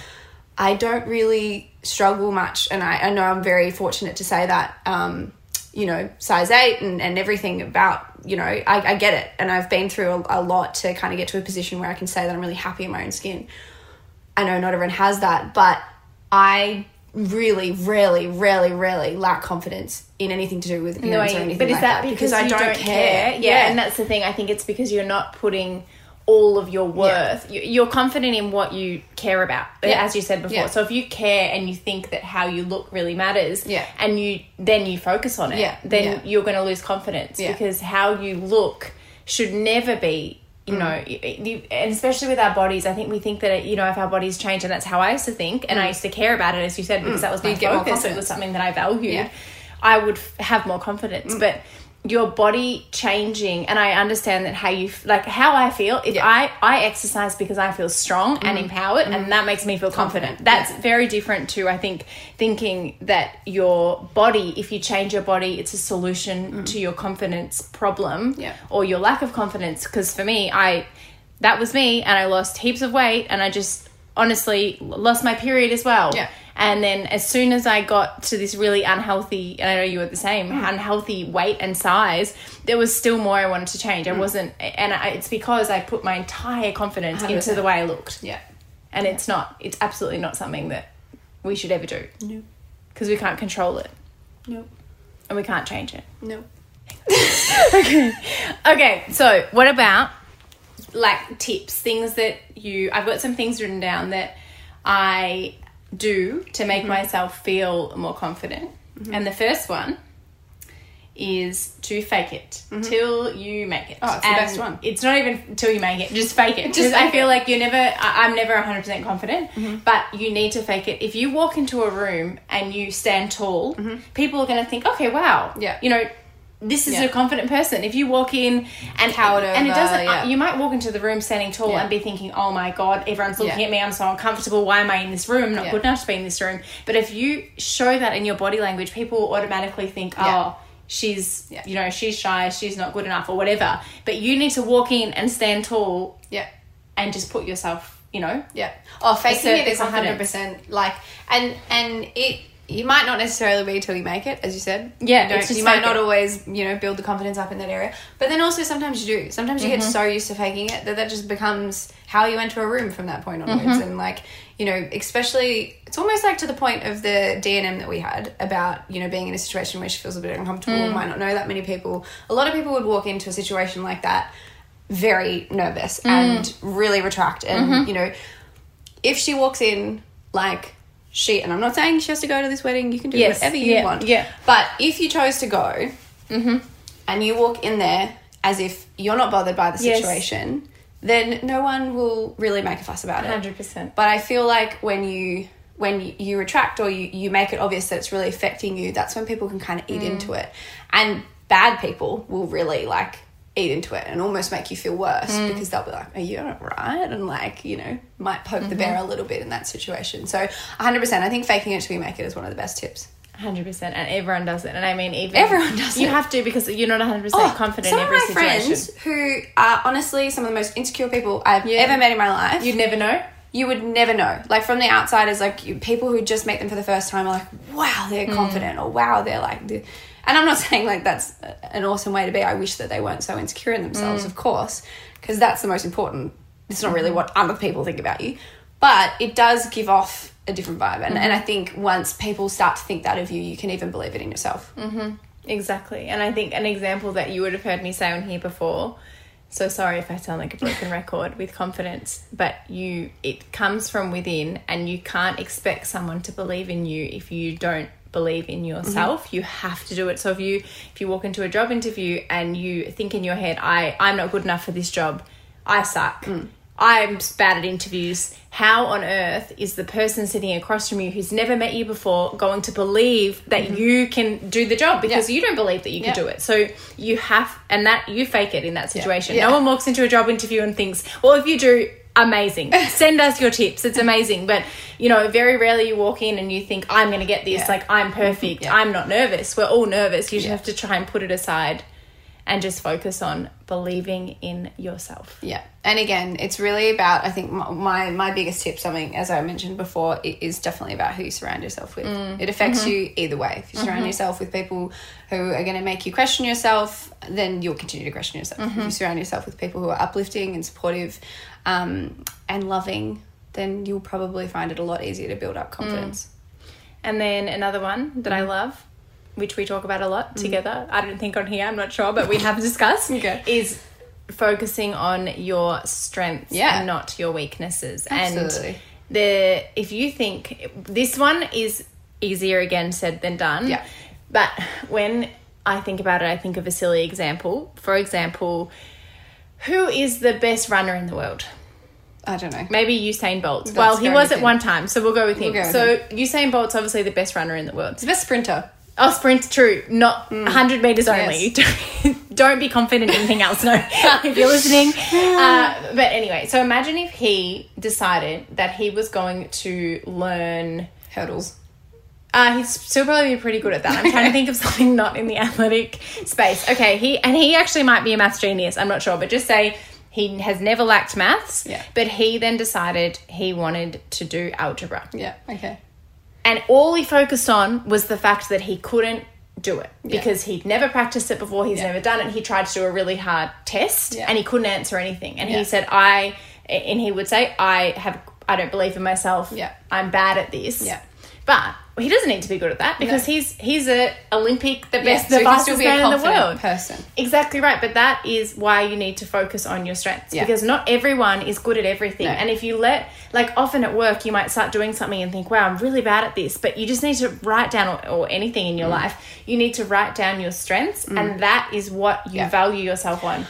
I don't really struggle much. And I, I know I'm very fortunate to say that um you know size 8 and, and everything about you know I, I get it. And I've been through a, a lot to kind of get to a position where I can say that I'm really happy in my own skin. I know not everyone has that, but I really, really, really, really lack confidence in anything to do with No, appearance or I- anything but is like that that because, you I don't, care. Yeah, and that's the thing. I think it's because you're not putting all of your worth. You- You're confident in what you care about, uh, Yeah. as you said before. Yeah. So if you care and you think that how you look really matters, Yeah. and you then you focus on it, Yeah. then Yeah. you're going to lose confidence Yeah. because how you look should never be. You Mm. know, you, and especially with our bodies, I think we think that you know if our bodies change, and that's how I used to think, and I used to care about it, as you said, because that was my Mm. You'd get more focus. It was something that I valued. Yeah. I would f- have more confidence. Mm. But your body changing, and I understand that how you like how I feel. If Yeah. I I exercise because I feel strong and empowered, and that makes me feel confident. Mm. Confident, That's yeah. very different to I think thinking that your body, if you change your body, it's a solution to your confidence problem Mm. Yeah. or your lack of confidence. Because for me, I that was me, and I lost heaps of weight, and I just honestly lost my period as well. Yeah. And then as soon as I got to this really unhealthy, and I know you were the same, Mm. unhealthy weight and size, there was still more I wanted to change. I Mm. wasn't, and I, it's because I put my entire confidence into 100%. the way I looked. Yeah. And it's not, it's absolutely not something that we should ever do No. because we can't control it No. and we can't change it. No. Okay. Okay, so what about like tips, things that you? I've got some things written down that I do to make Mm-hmm. myself feel more confident. And the first one is to fake it till you make it. Mm-hmm. Oh, it's the best one. It's not even till you make it. Just fake it. Just I feel it. like you're never. I'm never 100 percent confident, but you need to fake it. If you walk into a room and you stand tall, people are going to think, okay, wow, Mm-hmm. Yeah. you know. This is Yeah. a confident person. If you walk in and Cowered and it doesn't, yeah. you might walk into the room standing tall Yeah. and be thinking, "Oh my god, everyone's looking at me. I'm so uncomfortable. Why am I in this room? Not good enough to be in this room." But if you show that in your body language, people will automatically think, "Oh, she's you know she's shy. She's not good enough, or whatever." But you need to walk in and stand tall Yeah. and just put yourself, you know, Yeah. Oh, faking it is hundred confidence. percent like, and and it you might not necessarily be till you make it, as you said. Yeah, you, don't- it's just you might not it. always you know build the confidence up in that area, but then also sometimes you do. Sometimes you Mm-hmm. get so used to faking it that that just becomes how you enter a room from that point onwards, Mm-hmm. and like you know, especially it's almost like to the point of the DNM that we had about you know being in a situation where she feels a bit uncomfortable, Mm. might not know that many people. A lot of people would walk into a situation like that very nervous Mm. and really retract and Mm-hmm. you know if she walks in like she and I'm not saying she has to go to this wedding, you can do Yes, whatever you yeah, want. yeah. But if you chose to go Mm-hmm. and you walk in there as if you're not bothered by the Yes. situation, then no one will really make a fuss about it. hundred percent. But I feel like when you when you, you retract or you, you make it obvious that it's really affecting you, that's when people can kind of eat into it. And bad people will really like eat into it and almost make you feel worse mm. because they'll be like, Are you alright? And like, you know, might poke the bear mm-hmm. a little bit in that situation. So 100%, I think faking it till you make it is one of the best tips. Hundred percent, and everyone does it. And I mean, even Everyone does You it. You have to because you're not hundred percent oh, confident some in every of my situation. friends who are honestly some of the most insecure people I've Yeah. ever met in my life. You'd never know. you would never know. Like from the outsiders, like you, people who just meet them for the first time are like, wow, they're mm. confident, or wow, they're like. the and I'm not saying like that's an awesome way to be. I wish that they weren't so insecure in themselves, mm. of course, because that's the most important. It's not really what other people think about you, but it does give off a different vibe. And, and I mm-hmm. think once people start to think that of you, you can even believe it in yourself. Mm-hmm. Exactly. And I think an example that you would have heard me say on here before, so sorry if I sound like a broken record with confidence, but you it comes from within and you can't expect someone to believe in you if you don't believe in yourself. You have to do it. So if you if you walk into a job interview and you think in your head, I I'm not good enough for this job. I suck. I'm bad at interviews. How on earth is the person sitting across from you who's never met you before going to believe that you can do the job because Mm-hmm. Yeah. you don't believe that you can Yeah. do it? So you have, and that you fake it in that situation. Yeah. No one walks into a job interview and thinks, well, if you do, amazing. Send us your tips. It's amazing. But, you know, very rarely you walk in and you think, I'm going to get this. Yeah. Like, I'm perfect. Yeah. I'm not nervous. We're all nervous. You just Yeah. have to try and put it aside and just focus on believing in yourself. Yeah, and again, it's really about. I think my my, biggest tip, something as I mentioned before, it is definitely about who you surround yourself with. Mm. It affects mm-hmm. you either way. If you surround mm-hmm. yourself with people who are going to make you question yourself, then you'll continue to question yourself. If you mm-hmm. surround yourself with people who are uplifting and supportive, um, and loving, then you'll probably find it a lot easier to build up mm. confidence. And then another one that Mm. I love, which we talk about a lot mm. together. I don't think on here, I'm not sure, but we have discussed, Okay. is focusing on your strengths Yeah. and not your weaknesses. Absolutely. And the if you think this one is easier again said than done. Yeah. But when I think about it, I think of a silly example. For example, who is the best runner in the world? I don't know. Maybe Usain Bolt. well, he was at him. one time, so we'll go with him. go with so Usain Bolt's obviously the best runner in the world. It's the best sprinter. Oh, sprint, true. Not 100 meters only. Don't be confident in anything else. No, if you're listening. Uh, but anyway, so imagine if he decided that he was going to learn. Hurdles. Uh, he'd still probably be pretty good at that. I'm trying to think of something not in the athletic space. Okay, he and he actually might be a maths genius. I'm not sure, but just say he has never lacked maths. Yeah. But he then decided he wanted to do algebra. Yeah. Okay. And all he focused on was the fact that he couldn't do it because he'd never practiced it before, he's Yeah. never done it. He tried to do a really hard test Yeah. and he couldn't answer anything. And Yeah. he said, I, and he would say, I have, I don't believe in myself. Yeah. I'm bad at this. Yeah. But he doesn't need to be good at that because No. he's he's a Olympic, the Yeah, best, so the he can still fastest man in the world. person. Exactly right, but that is why you need to focus on your strengths Yeah. because not everyone is good at everything. No. And if you let, like, often at work, you might start doing something and think, wow, I'm really bad at this, but you just need to write down, or, or anything in your Mm. life, you need to write down your strengths, and that is what you Yeah. value yourself on.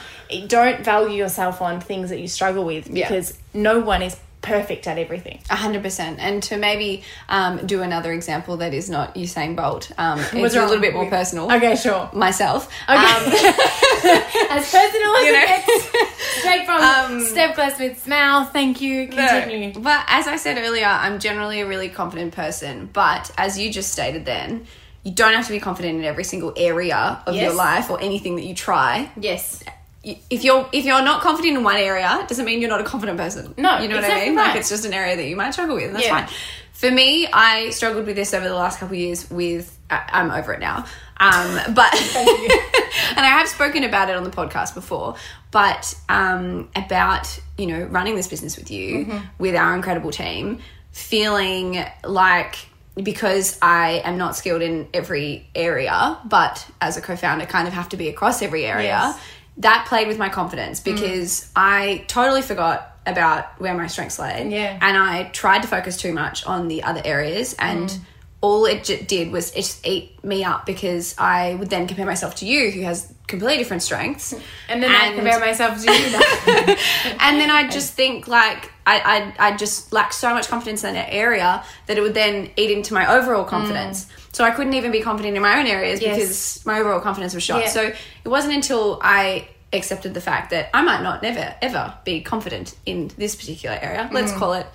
Don't value yourself on things that you struggle with Yeah. because no one is perfect at everything. A hundred percent. And to maybe um, do another example that is not Usain Bolt, um, it's What's a little bit more personal. Okay, sure. Myself. Okay. Um, as personal as You know. it gets, straight from Um, Steph Claire Smith's mouth. Thank you. Continue. No. But as I said earlier, I'm generally a really confident person. But as you just stated then, you don't have to be confident in every single area of Yes. your life or anything that you try. Yes. If you're if you're not confident in one area, it doesn't mean you're not a confident person. No, you know what I mean. right. Like it's just an area that you might struggle with. And that's Yeah. fine. For me, I struggled with this over the last couple of years. With I- I'm over it now. Um, but and I have spoken about it on the podcast before. But um, about you know running this business with you Mm-hmm. with our incredible team, feeling like because I am not skilled in every area, but as a co-founder, kind of have to be across every area. Yes. That played with my confidence mm. because I totally forgot about where my strengths lay. Yeah. And I tried to focus too much on the other areas and mm. all it j- did was it just ate me up because I would then compare myself to you who has completely different strengths. And then I compare myself to you. and then I just think like I, I I just lack so much confidence in that area that it would then eat into my overall confidence. Mm. So I couldn't even be confident in my own areas. Yes. because my overall confidence was shot. Yeah. So it wasn't until I accepted the fact that I might not never ever be confident in this particular area. Let's Mm. call it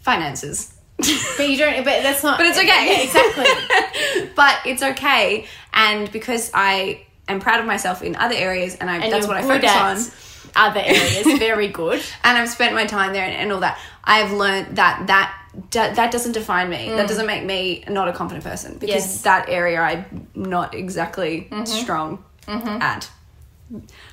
finances. but you don't. But that's not. But it's okay. Yeah, exactly. but it's okay. And because I am proud of myself in other areas and I, And that's what I focus on. Other areas, very good. and I've spent my time there and, and all that. I've learned that that that that doesn't define me. That doesn't make me not a confident person because Mm. Yes. Mm-hmm. that area I'm not exactly strong at.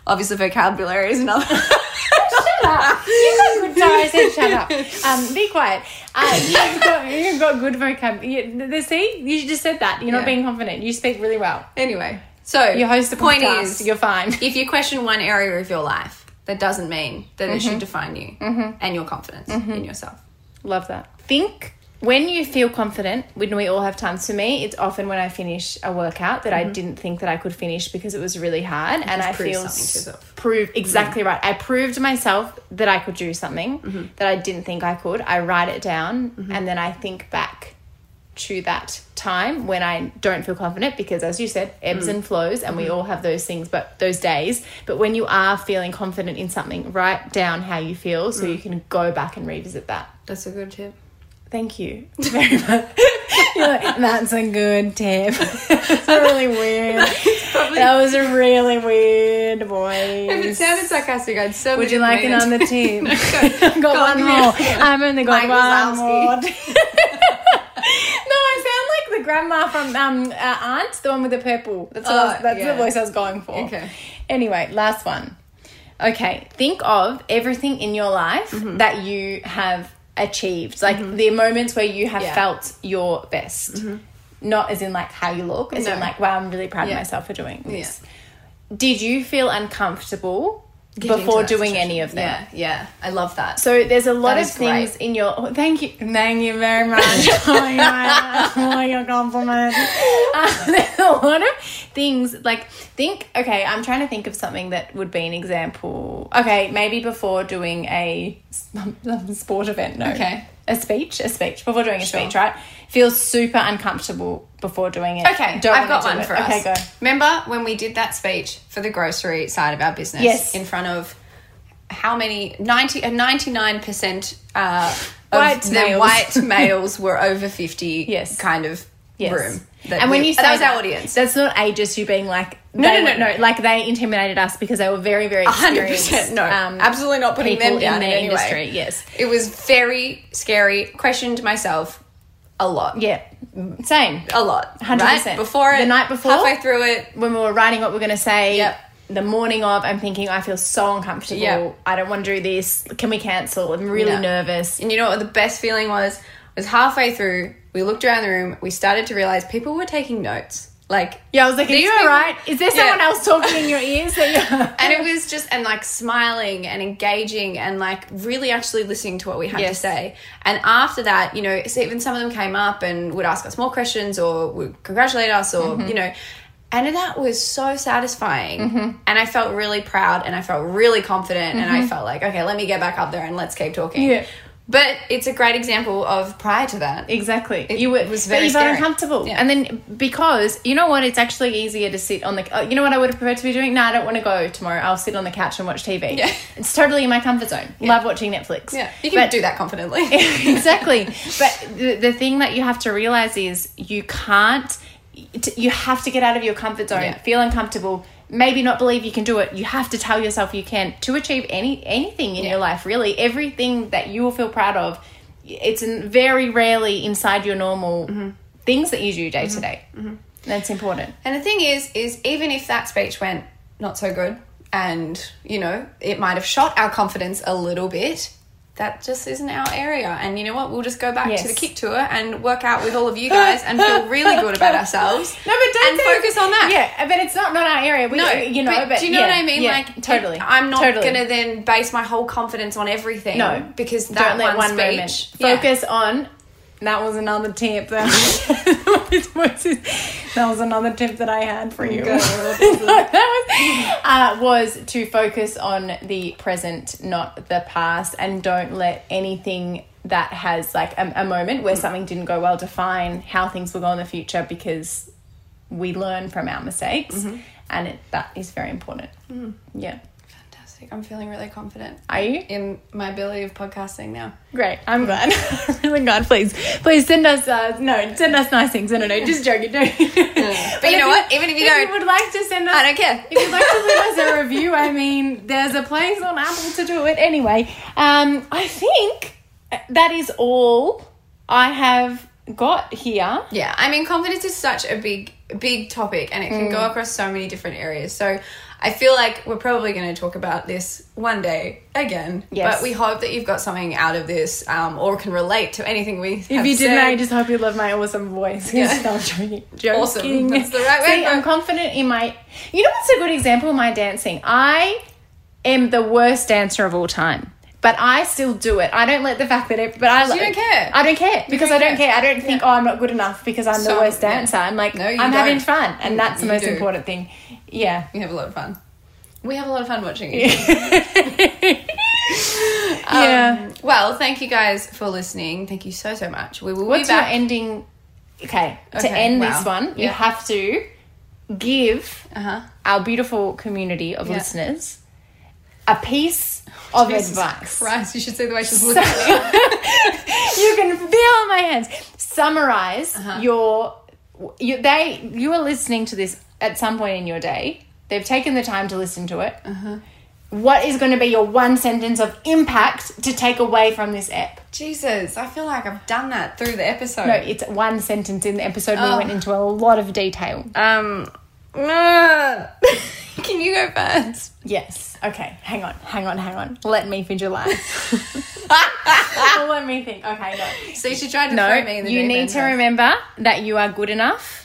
Obviously, vocabulary is another. Shut up. You got good. Sorry, I said shut up. Um, be quiet. Uh, you've got you've got good vocabulary. You, see, you just said that. You're Yeah. not being confident. You speak really well. anyway, so You host the point podcast. is you're fine. if you question one area of your life, that doesn't mean that it should define you and your confidence in yourself. Love that. Think when you feel confident, when we all have times for me, it's often when I finish a workout that I mm-hmm. didn't think that I could finish because it was really hard and I prove feel something to s- yourself. proved mm-hmm. exactly right. I proved myself that I could do something mm-hmm. that I didn't think I could. I write it down and then I think back to that time when I don't feel confident because as you said, ebbs mm. and flows and we all have those things but those days. But when you are feeling confident in something, write down how you feel so mm. you can go back and revisit that. That's a good tip. Thank you very much. You're like, That's a good tip. It's really weird. That was a really weird If it voice. sounded sarcastic, I'd so Would you like another tip? I've got one give me more. a- I've only got Mike one more. Wazowski. no, I sound like the grandma from um, uh, Aunt, the one with the purple. That's, I was, Oh, that's yeah. the voice I was going for. Okay. Anyway, last one. Okay, think of everything in your life Mm-hmm. that you have achieved, like the moments where you have Yeah. Mm-hmm. felt your best. Not as in like how you look, as in like, wow, I'm really proud Yeah. of myself for doing this. Did you feel uncomfortable before doing situation. any of them. Yeah, yeah. I love that. So there's a lot That of things great. in your. oh, thank you, thank you very much for your, for your compliment. Uh, there's a lot of things like think. Okay, I'm trying to think of something that would be an example. Okay, maybe before doing a sport event. No. Okay. A speech, a speech before doing a Sure. speech, right? Feels super uncomfortable before doing it. Okay, Don't I've got one it. for okay, us. go. Remember when we did that speech for the grocery side of our business? Yes. In front of how many? 90, uh, 99% uh, White of the males. white males were over 50 Yes. kind of Yes. room. that and when we- you say that was our audience. that's not ages you being like No, no, no, no. like they intimidated us because they were very very hundred experienced. percent no, um, absolutely not putting them down in in, their industry. way. Yes, It was very scary. Questioned myself a lot. yeah, same. a lot. 100%. Right? Before it, The night before? halfway through it. When we were writing what we're going to say, Yep. the morning of, I'm thinking I feel so uncomfortable. Yep. I don't want to do this. Can we cancel? I'm really nervous. And you know what the best feeling was? Was halfway through, we looked around the room, we started to realize people were taking notes. Like Yeah, I was like, "Are you alright? Is there Yeah. someone else talking in your ears?" And it was just and like smiling and engaging and like really actually listening to what we had to say and after that you know so even some of them came up and would ask us more questions or would congratulate us or Mm-hmm. you know and that was so satisfying and i felt really proud and i felt really confident and i felt like okay let me get back up there and let's keep talking Mm-hmm. Yeah. But it's a great example of prior to that Exactly. It you were, was very you uncomfortable. Yeah. And then because you know what, it's actually easier to sit on the. Uh, you know what I would have preferred to be doing? No, I don't want to go tomorrow. I'll sit on the couch and watch TV. Yeah. It's totally in my comfort zone. Love watching Netflix. yeah you can But- do that confidently exactly. But the, the thing that you have to realize is you can't. You have to get out of your comfort zone. Yeah. Feel uncomfortable. Maybe not believe you can do it. You have to tell yourself you can to achieve any anything in Yeah. your life. Really, everything that you will feel proud of. It's in, very rarely inside your normal Mm-hmm. things that you do day to day. That's important. And the thing is, is even if that speech went not so good, and you know it might have shot our confidence a little bit, that just isn't our area. And you know what? We'll just go back Yes. to the KIC tour and work out with all of you guys and feel really good about ourselves. No, but don't and focus on that. Yeah, but it's not not our area. We, No, you know, but, do you know yeah, what I mean? yeah, like, totally. I'm not Totally. gonna then base my whole confidence on everything. No, because that don't let one, one, speech, moment yeah. focus on. That was another tip. That, that was another tip that I had for you. that was, uh, was to focus on the present, not the past, and don't let anything that has like a, a moment where something didn't go well define how things will go in the future because we learn from our mistakes, Mm-hmm. and it, that is very important. Yeah, I'm feeling really confident are you? in my ability of podcasting now. Great, I'm glad. I'm really glad. Please, please send us. Uh, no, send us nice things. No, no, no. Just joking. Don't. But you know what? Even if you don't- would like to send us, I don't care. If you'd like to leave us a review, I mean, there's a place on Apple to do it. Anyway, um, I think that is all I have got here. Yeah, I mean, confidence is such a big, big topic, and it can Mm. go across so many different areas. So, I feel like we're probably going to talk about this one day again. Yes. But we hope that you've got something out of this, um, or can relate to anything we. Have said. If you didn't, I just hope you love my awesome voice. Yeah. No, joking. Awesome. That's the right way See, I'm confident in my. You know what's a good example of my dancing? I am the worst dancer of all time. But I still do it. I don't let the fact that it, but I you don't care. I don't care because don't I don't care. care. I don't think oh I'm not good enough because I'm So, the worst yeah. dancer. I'm like No, I'm having don't. fun, and that's the most do. important thing. Yeah. We have a lot of fun. We have a lot of fun watching it. yeah. Um, well, thank you guys for listening. Thank you so so much. We will What's be your back. ending? Okay, to Okay, end this wow. one, you have to give Uh huh. our beautiful community of Yeah. listeners a piece of Jesus advice. Christ, you should see the way she's looking you can feel my hands. Summarize Uh-huh. your you they you are listening to this at some point in your day. They've taken the time to listen to it. Uh-huh. What is going to be your one sentence of impact to take away from this app? Jesus, I feel like I've done that through the episode. No, it's one sentence in the episode. We Oh. went into a lot of detail. Um, can you go first? Yes. Okay. Hang on. Hang on. Hang on. Let me visualize. Let me think. Okay. No. So you should try to No. me in the You need to remember that you are good enough.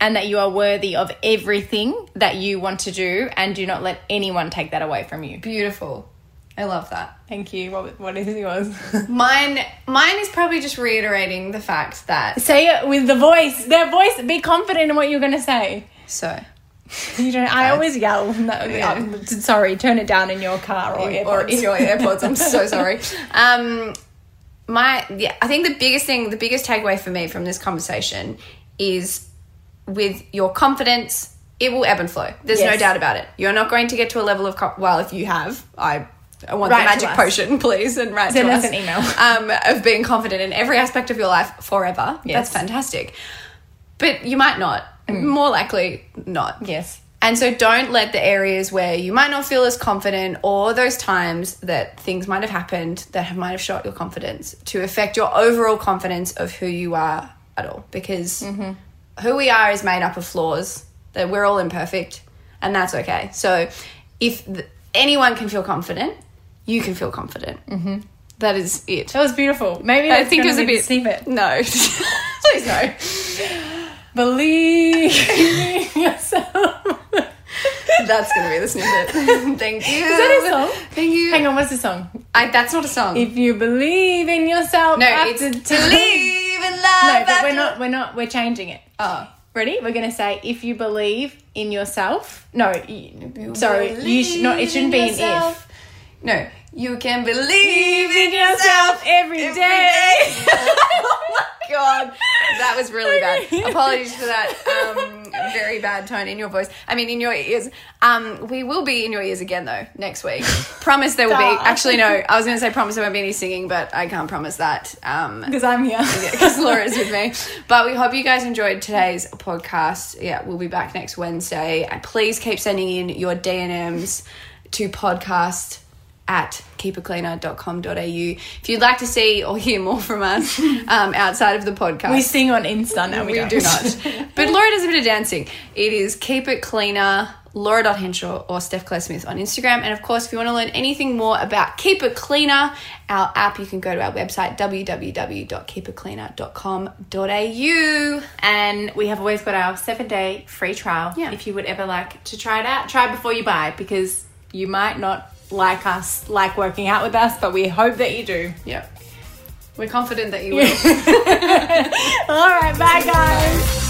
And that you are worthy of everything that you want to do and do not let anyone take that away from you. Beautiful. I love that. Thank you. What, what is yours? Mine mine is probably just reiterating the fact that say it with the voice. Their voice. Be confident in what you're going to say. so You don't. I always yell. No, Yeah. um, sorry, turn it down in your car or, or in your AirPods. I'm so sorry. Um, my yeah, I think the biggest thing, the biggest takeaway for me from this conversation is with your confidence. It will ebb and flow. There's no doubt about it. You're not going to get to a level of co- well, if you have, I. I want Write the magic potion, please, and write Send to us us an email. um, of being confident in every aspect of your life forever. Yes. That's fantastic. But you might not. More likely not. yes. And so don't let the areas where you might not feel as confident or those times that things might have happened that have, might have shot your confidence to affect your overall confidence of who you are at all. Because who we are is made up of flaws, that we're all imperfect, and that's okay. So if th- anyone can feel confident, you can feel confident. Mm-hmm. That is it. That was beautiful. Maybe I think it was a bit. snippet. No. Please no. Believe in yourself. That's going to be the snippet. Thank you. Is that a song? Thank you. Hang on, what's the song? I, that's not a song. If you believe in yourself, no, it's believe. No, but we're not. We're not. We're changing it. Oh. Ready? We're gonna say if you believe in yourself. No, you, sorry. You should not. It shouldn't be an if. No, you can believe in yourself every every day. oh my god, that was really bad. Apologies for that um, very bad tone in your voice. I mean, in your ears. Um, we will be in your ears again though next week. promise there will be. Actually, no. I was going to say promise there won't be any singing, but I can't promise that. Um, Because I'm here. because Laura's with me. But we hope you guys enjoyed today's podcast. Yeah, we'll be back next Wednesday. Please keep sending in your DNMs to podcast at keepitcleaner.com.au. If you'd like to see or hear more from us um, outside of the podcast, We sing on Insta now. We, we do not. But Laura does a bit of dancing. It is Keep It Cleaner, Laura.Henshaw or Steph Claire Smith on Instagram. And of course, if you want to learn anything more about Keep It Cleaner, our app, you can go to our website, www.keepitcleaner.com.au. And we have always got our seven day free trial. Yeah. If you would ever like to try it out, try before you buy because you might not like us, like working out with us, but we hope that you do. Yep. We're confident that you will. All right, bye guys.